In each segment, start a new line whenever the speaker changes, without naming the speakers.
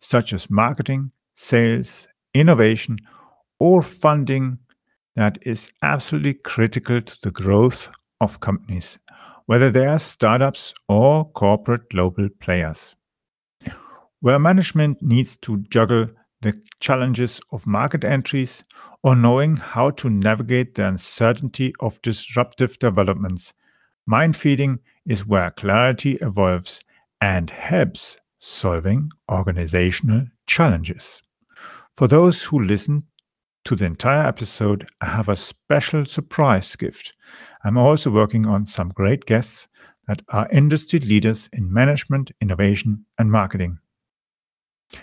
such as marketing, sales, innovation, or funding that is absolutely critical to the growth of companies, whether they are startups or corporate global players. Where management needs to juggle the challenges of market entries or knowing how to navigate the uncertainty of disruptive developments, mind feeding is where clarity evolves and helps solving organizational challenges. For those who listen to the entire episode, I have a special surprise gift. I'm also working on some great guests that are industry leaders in management, innovation, and marketing.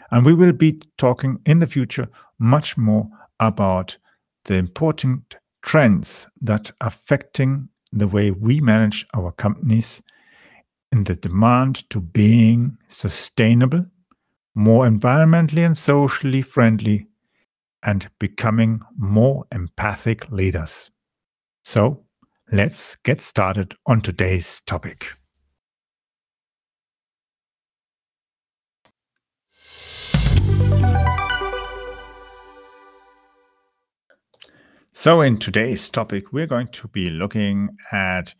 And we will be talking in the future much more about the important trends that affecting the way we manage our companies in the demand to being sustainable, more environmentally and socially friendly, and becoming more empathic leaders. So, let's get started on today's topic. So, in today's topic, we're going to be looking at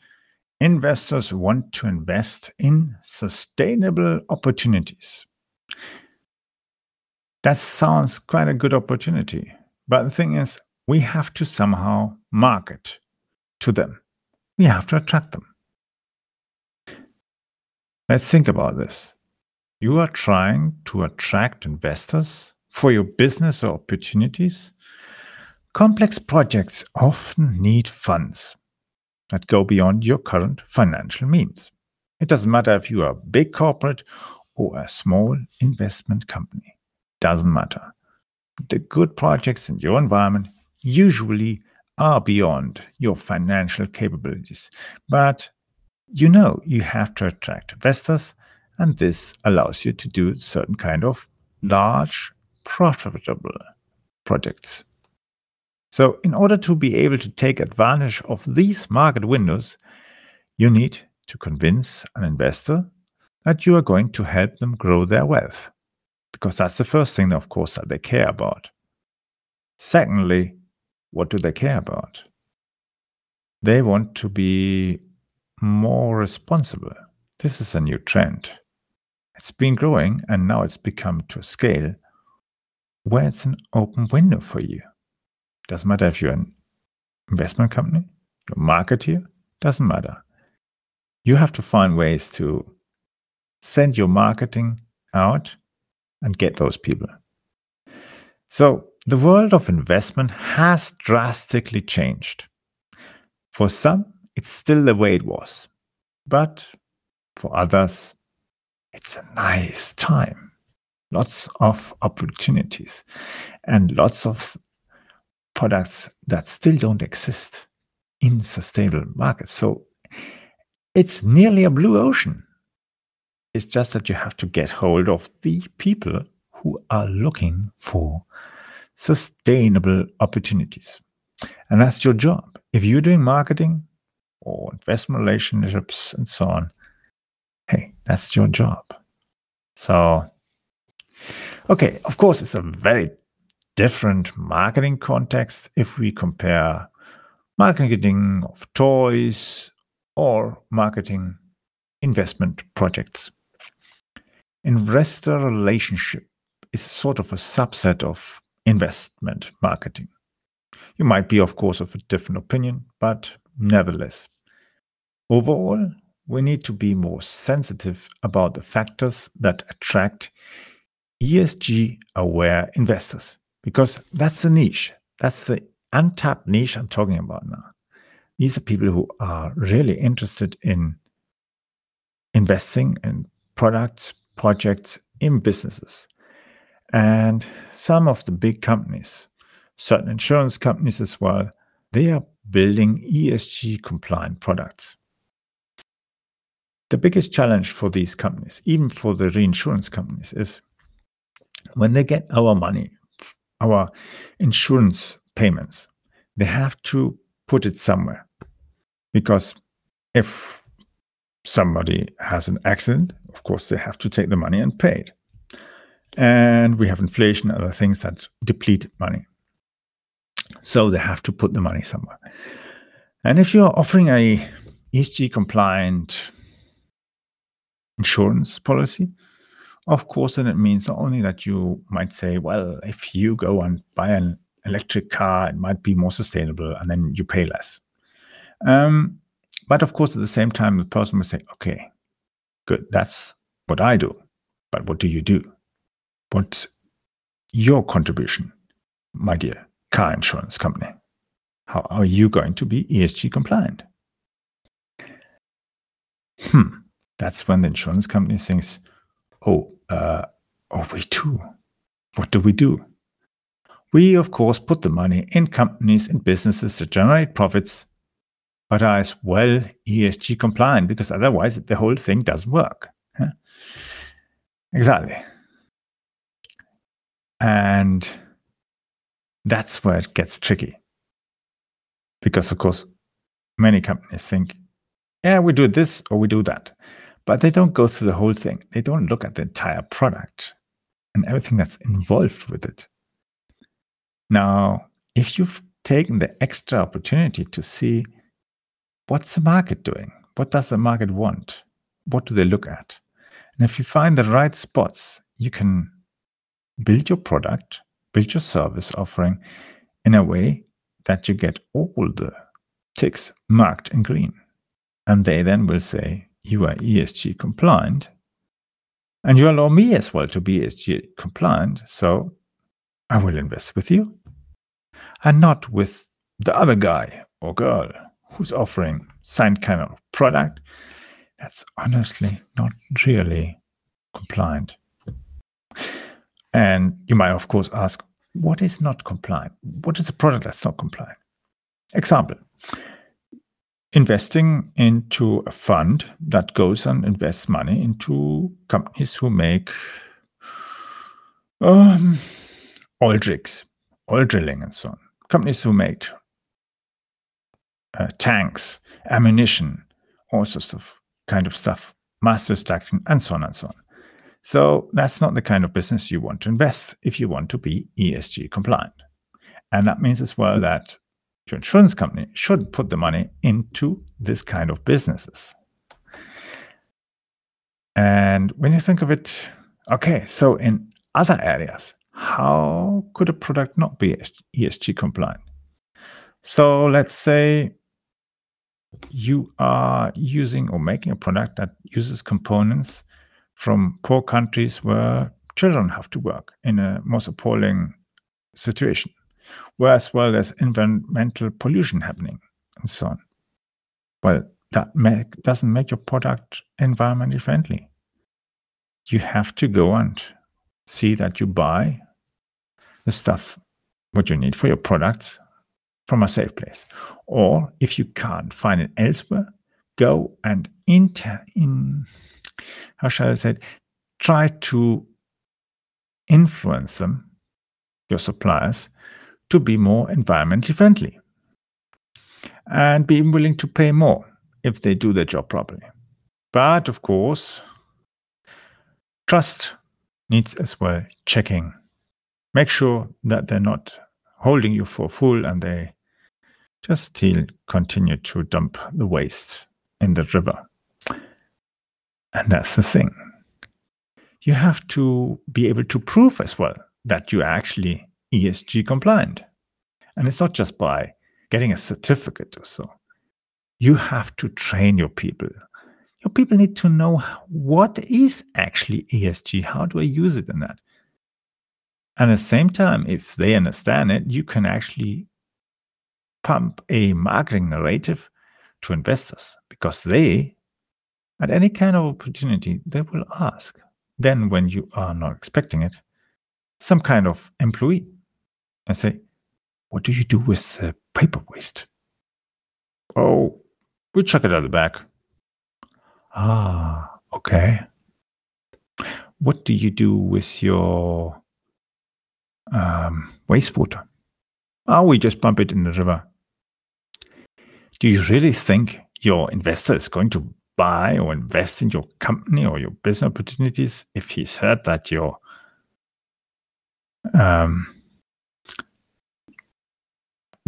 investors want to invest in sustainable opportunities. That sounds quite a good opportunity. But the thing is, we have to somehow market to them, we have to attract them. Let's think about this. You are trying to attract investors for your business or opportunities. Complex projects often need funds that go beyond your current financial means. It doesn't matter if you are a big corporate or a small investment company. Doesn't matter. The good projects in your environment usually are beyond your financial capabilities. But you know you have to attract investors, and this allows you to do certain kind of large, profitable projects. So, in order to be able to take advantage of these market windows, you need to convince an investor that you are going to help them grow their wealth. Because that's the first thing, of course, that they care about. Secondly, what do they care about? They want to be more responsible. This is a new trend. It's been growing and now it's become to a scale where it's an open window for you. Doesn't matter if you're an investment company, a marketeer, doesn't matter. You have to find ways to send your marketing out and get those people. So, the world of investment has drastically changed. For some, it's still the way it was. But for others, it's a nice time. Lots of opportunities and lots of products that still don't exist in sustainable markets. So it's nearly a blue ocean. It's just that you have to get hold of the people who are looking for sustainable opportunities. And that's your job. If you're doing marketing or investment relationships and so on, hey, that's your job. So, okay, of course, it's a very different marketing context if we compare marketing of toys or marketing investment projects. Investor relationship is sort of a subset of investment marketing. You might be, of course, of a different opinion, but nevertheless. Overall, we need to be more sensitive about the factors that attract ESG aware investors because that's the niche. That's the untapped niche I'm talking about now. These are people who are really interested in investing in products, projects, in businesses. And some of the big companies, certain insurance companies as well, they are building ESG compliant products. The biggest challenge for these companies, even for the reinsurance companies, is when they get our money, our insurance payments, they have to put it somewhere. Because if somebody has an accident, of course, they have to take the money and pay it. And we have inflation, and other things that deplete money. So they have to put the money somewhere. And if you're offering a ESG compliant insurance policy, of course, then it means not only that you might say, well, if you go and buy an electric car, it might be more sustainable and then you pay less. Um, but of course, at the same time, the person will say, okay, good, that's what I do. But what do you do? What's your contribution, my dear car insurance company? How are you going to be ESG compliant? Hmm, that's when the insurance company thinks, oh, uh, oh, we do. What do we do? We, of course, put the money in companies and businesses that generate profits but are as well ESG compliant because otherwise the whole thing doesn't work. Yeah? Exactly. And that's where it gets tricky. Because, of course, many companies think, yeah, we do this or we do that. But they don't go through the whole thing. They don't look at the entire product and everything that's involved with it. Now, if you've taken the extra opportunity to see what's the market doing? What does the market want? What do they look at? And if you find the right spots, you can build your product, build your service offering in a way that you get all the ticks marked in green. And they then will say, you are ESG compliant. And you allow me as well to be ESG compliant. So I will invest with you and not with the other guy or girl who's offering some kind of product that's honestly not really compliant. And you might, of course, ask, what is not compliant? What is a product that's not compliant? Example investing into a fund that goes and invests money into companies who make um, oil rigs, oil drilling, and so on. Companies who make uh, tanks, ammunition, all sorts of kind of stuff, mass destruction, and so on and so on. So that's not the kind of business you want to invest if you want to be ESG compliant. And that means as well that your insurance company should put the money into this kind of businesses. And when you think of it, okay, so in other areas, how could a product not be ESG compliant? So let's say you are using or making a product that uses components from poor countries where children have to work in a most appalling situation, where as well there's environmental pollution happening and so on. Well, that make, doesn't make your product environmentally friendly. You have to go and see that you buy the stuff what you need for your products from a safe place. Or if you can't find it elsewhere, go and inter in how shall I say it, try to influence them, your suppliers, to be more environmentally friendly. And be willing to pay more if they do their job properly. But of course, trust needs as well checking. Make sure that they're not holding you for a fool and they just still continue to dump the waste in the river. And that's the thing. You have to be able to prove as well that you're actually ESG compliant. And it's not just by getting a certificate or so. You have to train your people. Your people need to know what is actually ESG. How do I use it in that? And at the same time, if they understand it, you can actually pump a marketing narrative to investors because they, at any kind of opportunity, they will ask. Then, when you are not expecting it, some kind of employee and say, What do you do with paper waste? Oh, we chuck it out the back. Ah, okay. What do you do with your um, wastewater? Oh, we just pump it in the river. Do you really think your investor is going to buy or invest in your company or your business opportunities if he's heard that your um,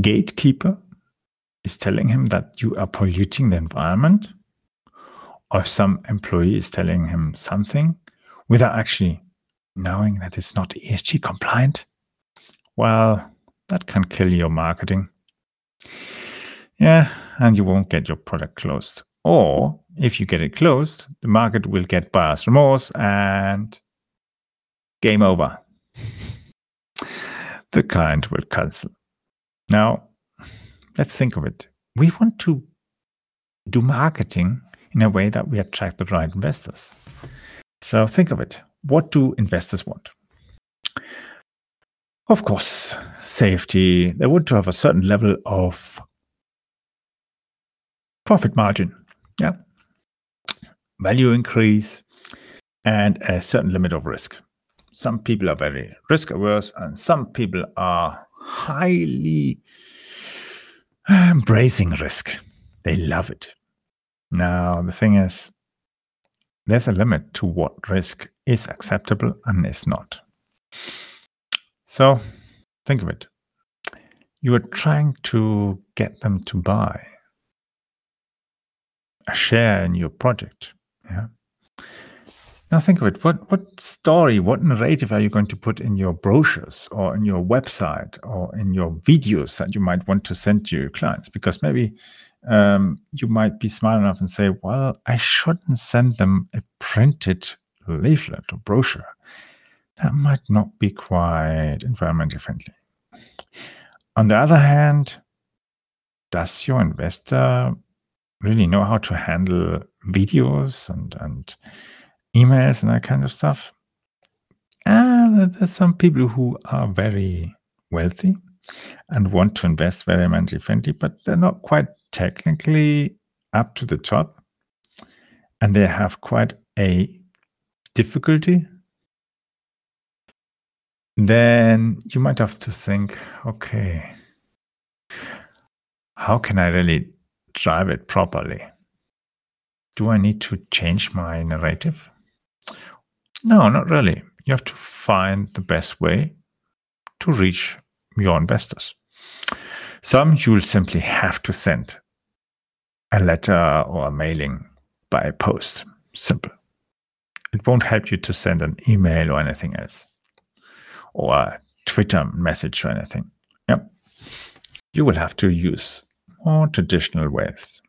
gatekeeper is telling him that you are polluting the environment, or if some employee is telling him something without actually knowing that it's not ESG compliant, well, that can kill your marketing. Yeah, and you won't get your product closed. Or if you get it closed, the market will get buyer's remorse and game over. the client will cancel. Now, let's think of it. We want to do marketing in a way that we attract the right investors. So think of it. What do investors want? Of course, safety. They want to have a certain level of profit margin. Yeah. Value increase and a certain limit of risk. Some people are very risk averse and some people are highly embracing risk. They love it. Now, the thing is, there's a limit to what risk is acceptable and is not. So think of it. You are trying to get them to buy a share in your project. Yeah. Now think of it. What what story, what narrative are you going to put in your brochures or in your website or in your videos that you might want to send to your clients? Because maybe um, you might be smart enough and say, "Well, I shouldn't send them a printed leaflet or brochure. That might not be quite environmentally friendly." On the other hand, does your investor really know how to handle videos and and emails and that kind of stuff. And there's some people who are very wealthy and want to invest very environmentally friendly, but they're not quite technically up to the top. And they have quite a difficulty. Then you might have to think, okay, how can I really drive it properly? Do I need to change my narrative? No, not really. You have to find the best way to reach your investors. Some you'll simply have to send a letter or a mailing by post. Simple. It won't help you to send an email or anything else, or a Twitter message or anything. Yep. You will have to use more traditional ways.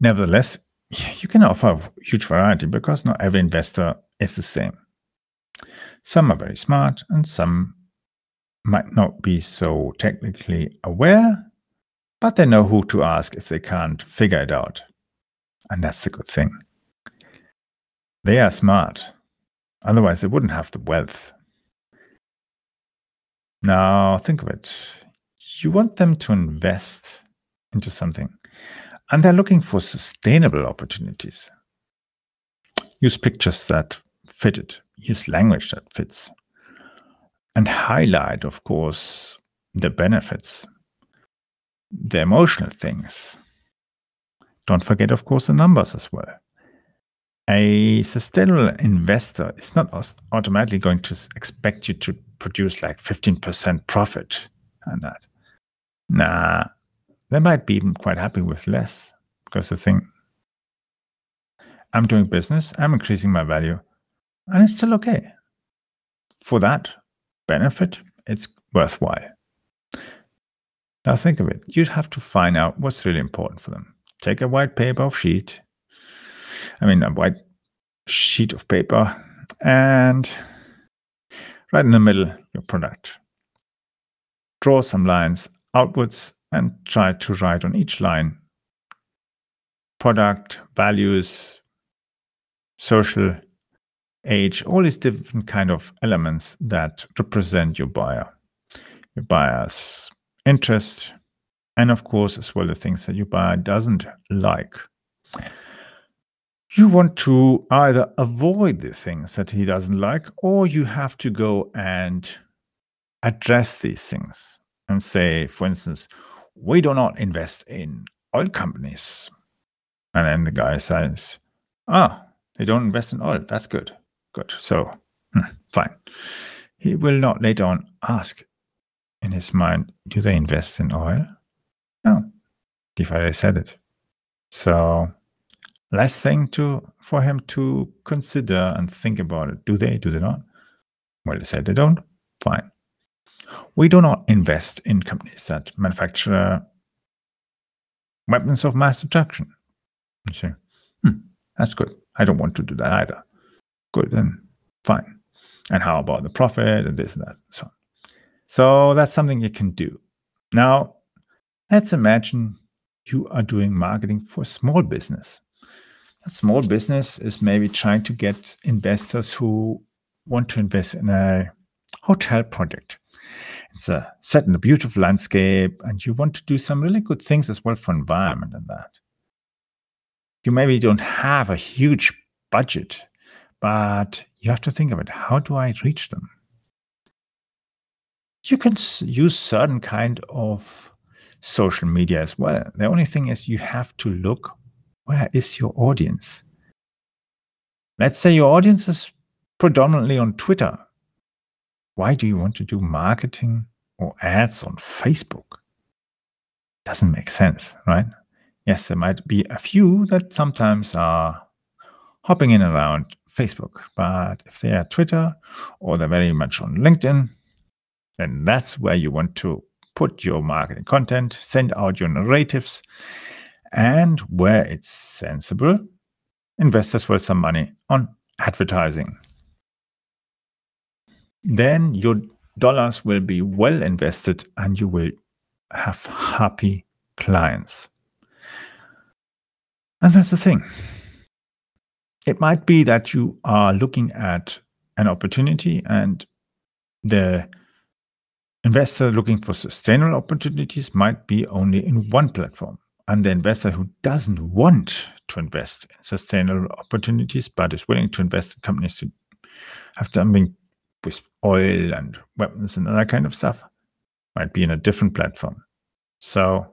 Nevertheless, you can offer a huge variety because not every investor is the same. Some are very smart and some might not be so technically aware, but they know who to ask if they can't figure it out. And that's a good thing. They are smart, otherwise, they wouldn't have the wealth. Now, think of it. You want them to invest into something and they're looking for sustainable opportunities. Use pictures that fit it, use language that fits, and highlight, of course, the benefits, the emotional things. Don't forget, of course, the numbers as well. A sustainable investor is not automatically going to expect you to produce like 15% profit on that. Nah, they might be even quite happy with less because they think, I'm doing business, I'm increasing my value, and it's still okay. For that benefit, it's worthwhile. Now think of it. You'd have to find out what's really important for them. Take a white paper of sheet, I mean, a white sheet of paper, and right in the middle, your product. Draw some lines outwards and try to write on each line product, values, social, age, all these different kind of elements that represent your buyer, your buyer's interest, and of course, as well, the things that your buyer doesn't like. You want to either avoid the things that he doesn't like, or you have to go and address these things and say, for instance, we do not invest in oil companies. And then the guy says, ah, they don't invest in oil. That's good. Good. So, hmm, fine. He will not later on ask in his mind, do they invest in oil? No. If I said it. So, less thing to for him to consider and think about it. Do they? Do they not? Well, they said they don't. Fine. We do not invest in companies that manufacture weapons of mass destruction. You hmm, that's good. I don't want to do that either. Good, then fine. And how about the profit and this and that and so on. So that's something you can do. Now, let's imagine you are doing marketing for small business. A small business is maybe trying to get investors who want to invest in a hotel project. It's a set in a beautiful landscape, and you want to do some really good things as well for environment and that. You maybe don't have a huge budget, but you have to think of it. How do I reach them? You can use certain kind of social media as well. The only thing is you have to look where is your audience? Let's say your audience is predominantly on Twitter why do you want to do marketing or ads on Facebook? Doesn't make sense, right? Yes, there might be a few that sometimes are hopping in around Facebook, but if they are Twitter or they're very much on LinkedIn, then that's where you want to put your marketing content, send out your narratives, and where it's sensible, invest as well some money on advertising then your dollars will be well invested and you will have happy clients. And that's the thing. It might be that you are looking at an opportunity and the investor looking for sustainable opportunities might be only in one platform. And the investor who doesn't want to invest in sustainable opportunities but is willing to invest in companies that have something with oil and weapons and that kind of stuff might be in a different platform. So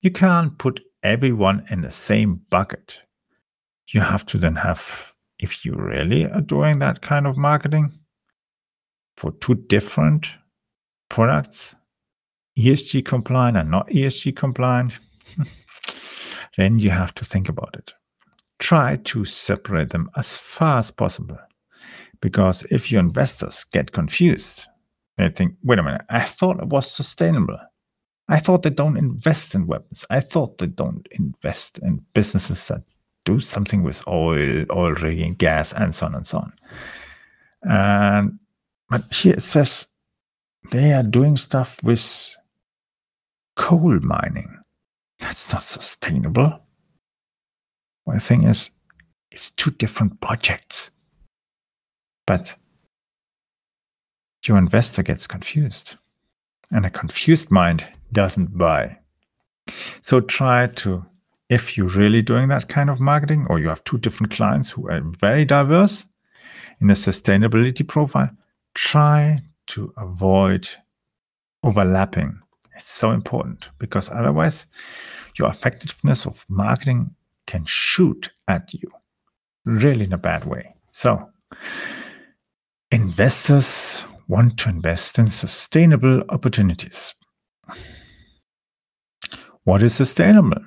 you can't put everyone in the same bucket. You have to then have, if you really are doing that kind of marketing for two different products, ESG compliant and not ESG compliant, then you have to think about it. Try to separate them as far as possible. Because if your investors get confused, they think, wait a minute, I thought it was sustainable. I thought they don't invest in weapons. I thought they don't invest in businesses that do something with oil, oil rigging, gas, and so on and so on. And but here it says they are doing stuff with coal mining. That's not sustainable. My thing is, it's two different projects. But your investor gets confused. And a confused mind doesn't buy. So try to, if you're really doing that kind of marketing, or you have two different clients who are very diverse in a sustainability profile, try to avoid overlapping. It's so important because otherwise, your effectiveness of marketing can shoot at you really in a bad way. So, Investors want to invest in sustainable opportunities. What is sustainable?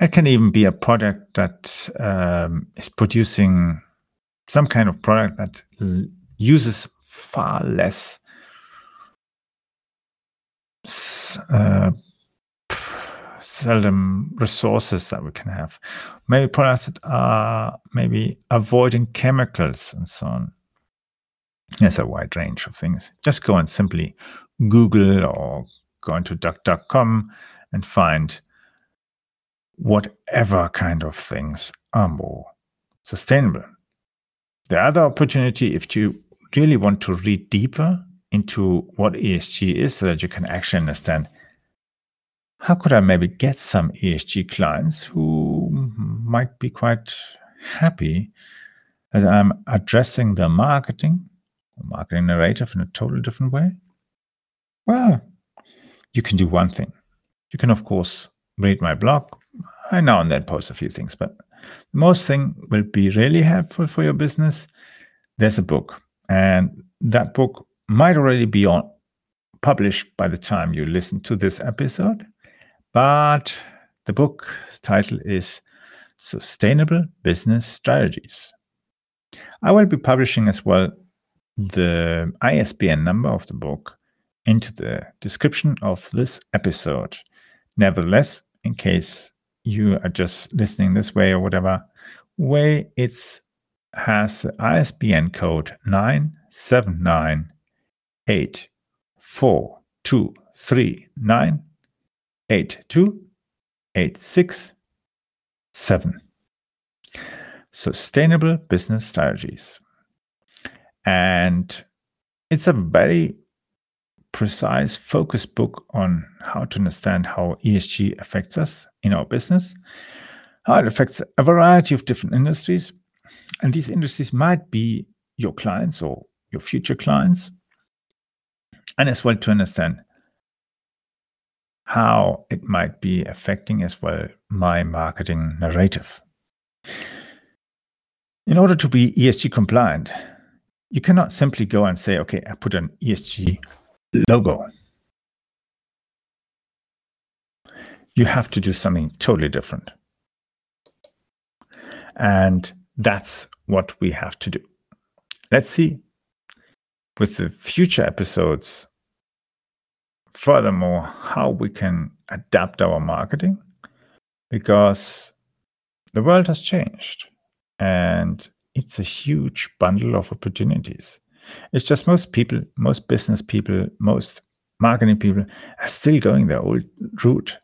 It can even be a product that um, is producing some kind of product that l- uses far less uh, seldom resources that we can have. Maybe products that are maybe avoiding chemicals and so on. There's a wide range of things. Just go and simply Google or go into duck.com and find whatever kind of things are more sustainable. The other opportunity, if you really want to read deeper into what ESG is so that you can actually understand how could I maybe get some ESG clients who might be quite happy that I'm addressing their marketing, marketing narrative in a totally different way? Well, you can do one thing. You can, of course, read my blog. I now and then post a few things, but the most thing will be really helpful for your business. There's a book, and that book might already be on published by the time you listen to this episode. But the book title is Sustainable Business Strategies. I will be publishing as well the ISBN number of the book into the description of this episode. Nevertheless, in case you are just listening this way or whatever way, it's has the ISBN code 97842398286 Sustainable Business Strategies. And it's a very precise focus book on how to understand how ESG affects us in our business, how it affects a variety of different industries. And these industries might be your clients or your future clients, and as well to understand how it might be affecting as well my marketing narrative. In order to be ESG compliant, you cannot simply go and say, okay, I put an ESG logo. You have to do something totally different. And that's what we have to do. Let's see with the future episodes, furthermore, how we can adapt our marketing because the world has changed and it's a huge bundle of opportunities. It's just most people, most business people, most marketing people are still going their old route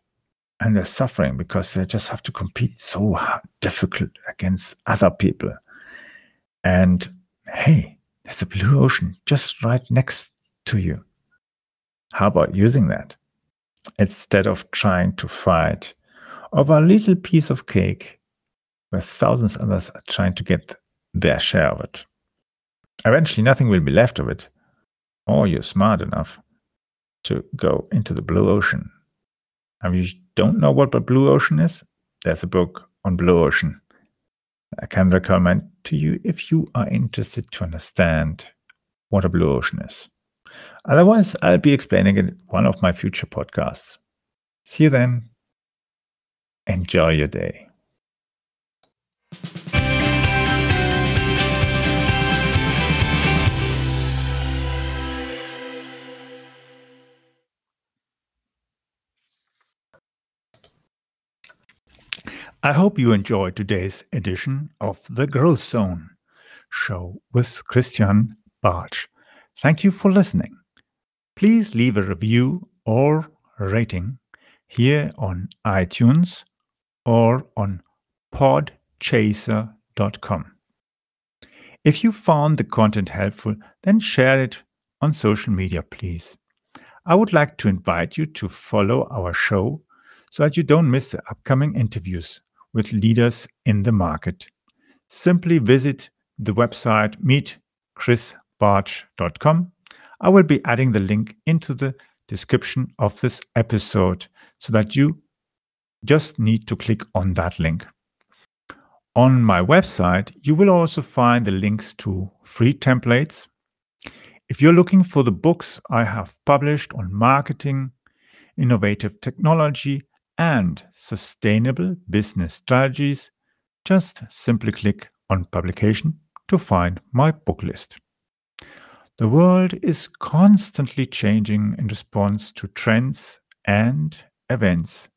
and they're suffering because they just have to compete so hard, difficult against other people. And hey, there's a blue ocean just right next to you. How about using that instead of trying to fight over a little piece of cake where thousands of others are trying to get their share of it? Eventually, nothing will be left of it, or you're smart enough to go into the blue ocean. If you don't know what the blue ocean is, there's a book on blue ocean. I can recommend to you if you are interested to understand what a blue ocean is. Otherwise, I'll be explaining it in one of my future podcasts. See you then. Enjoy your day. I hope you enjoyed today's edition of the Growth Zone show with Christian Bartsch. Thank you for listening. Please leave a review or rating here on iTunes or on podchaser.com. If you found the content helpful, then share it on social media, please. I would like to invite you to follow our show so that you don't miss the upcoming interviews with leaders in the market. Simply visit the website meetchrisbartsch.com. I will be adding the link into the description of this episode so that you just need to click on that link. On my website, you will also find the links to free templates. If you're looking for the books I have published on marketing, innovative technology, and sustainable business strategies, just simply click on publication to find my book list. The world is constantly changing in response to trends and events.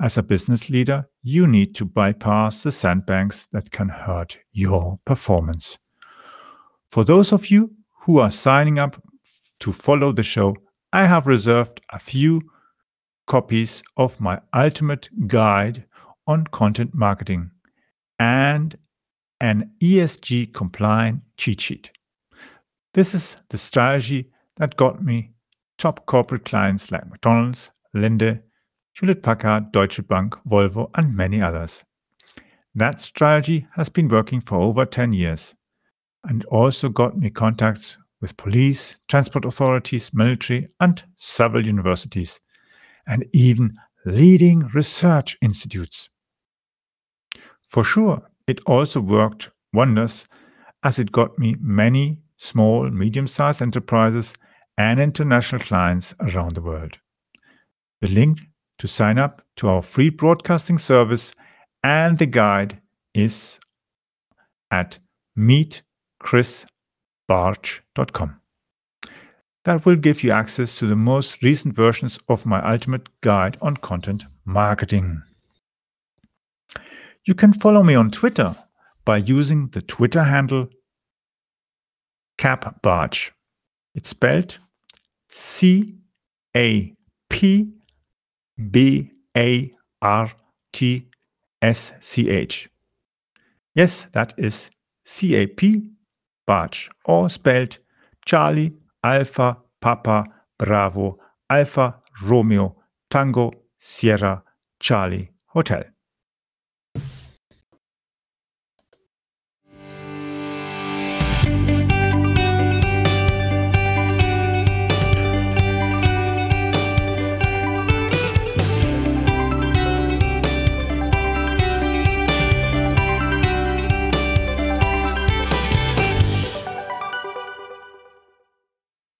As a business leader, you need to bypass the sandbanks that can hurt your performance. For those of you who are signing up to follow the show, I have reserved a few copies of my ultimate guide on content marketing and an ESG compliant cheat sheet. This is the strategy that got me top corporate clients like McDonald's, Linde, Hewlett Packard, Deutsche Bank, Volvo, and many others. That strategy has been working for over 10 years and also got me contacts with police, transport authorities, military, and several universities, and even leading research institutes. For sure, it also worked wonders as it got me many small, medium sized enterprises and international clients around the world. The link to sign up to our free broadcasting service and the guide is at meetchrisbartsch.com. That will give you access to the most recent versions of my ultimate guide on content marketing. You can follow me on Twitter by using the Twitter handle capbartsch. It's spelled C A P B A R T S C H. Yes, that is C A P Bartsch, or spelled Charlie Alpha Papa Bravo Alpha Romeo Tango Sierra Charlie Hotel.